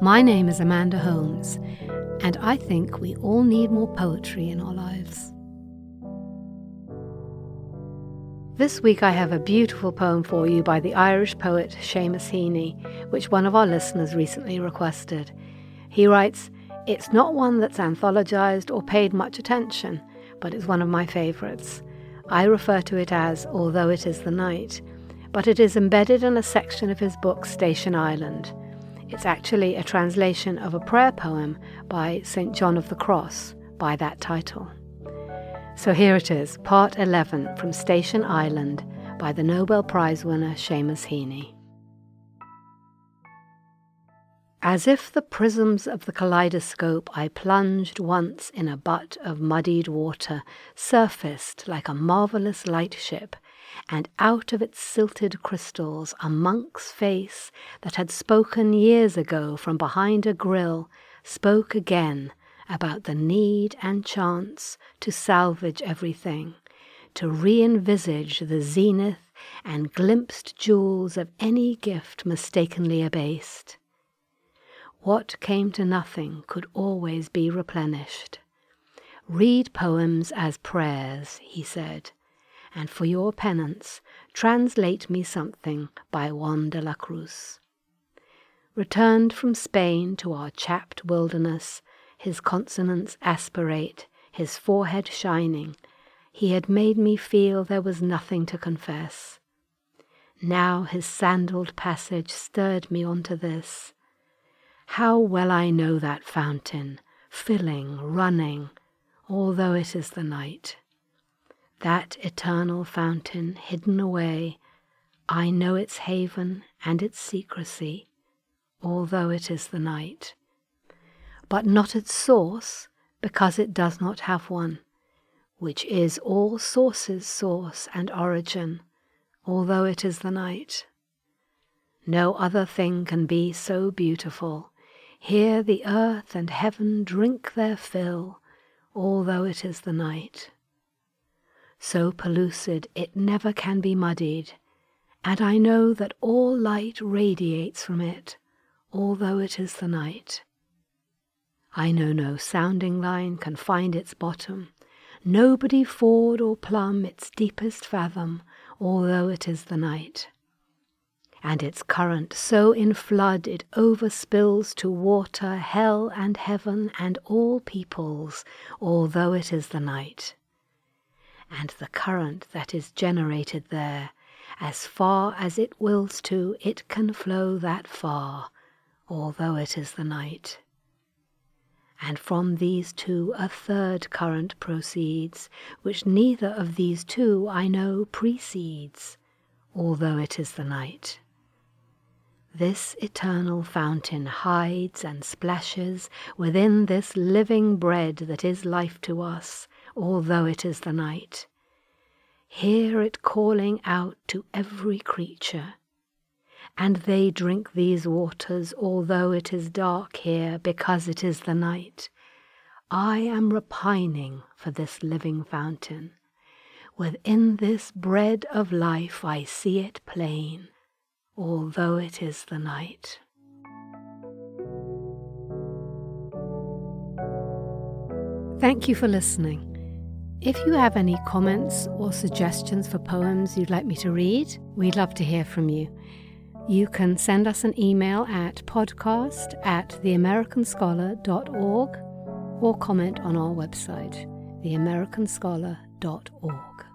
My name is Amanda Holmes, and I think we all need more poetry in our lives. This week I have a beautiful poem for you by the Irish poet Seamus Heaney, which one of our listeners recently requested. He writes, It's not one that's anthologized or paid much attention, but it's one of my favourites. I refer to it as Although It Is the Night, but it is embedded in a section of his book Station Island. It's actually a translation of a prayer poem by St. John of the Cross by that title. So here it is, part 11 from Station Island by the Nobel Prize winner Seamus Heaney. As if the prisms of the kaleidoscope I plunged once in a butt of muddied water surfaced like a marvellous lightship, and out of its silted crystals a monk's face that had spoken years ago from behind a grille spoke again about the need and chance to salvage everything, to re envisage the zenith and glimpsed jewels of any gift mistakenly abased. What came to nothing could always be replenished. Read poems as prayers, he said, and for your penance, translate me something by Juan de la Cruz. Returned from Spain to our chapped wilderness, his consonants aspirate, his forehead shining, he had made me feel there was nothing to confess. Now his sandaled passage stirred me on to this. How well I know that fountain, filling, running, although it is the night. That eternal fountain hidden away, I know its haven and its secrecy, although it is the night but not its source, because it does not have one, which is all sources' source and origin, although it is the night. No other thing can be so beautiful. Here the earth and heaven drink their fill, although it is the night. So pellucid it never can be muddied, and I know that all light radiates from it, although it is the night. I know no sounding line can find its bottom, nobody ford or plumb its deepest fathom, although it is the night. And its current so in flood it overspills to water hell and heaven and all peoples, although it is the night. And the current that is generated there, as far as it wills to, it can flow that far, although it is the night and from these two a third current proceeds, which neither of these two I know precedes, although it is the night. This eternal fountain hides and splashes within this living bread that is life to us, although it is the night. Hear it calling out to every creature and they drink these waters, although it is dark here, because it is the night. I am repining for this living fountain. Within this bread of life I see it plain, although it is the night. Thank you for listening. If you have any comments or suggestions for poems you'd like me to read, we'd love to hear from you. You can send us an email at podcast at theamericanscholar.org or comment on our website, theamericanscholar.org.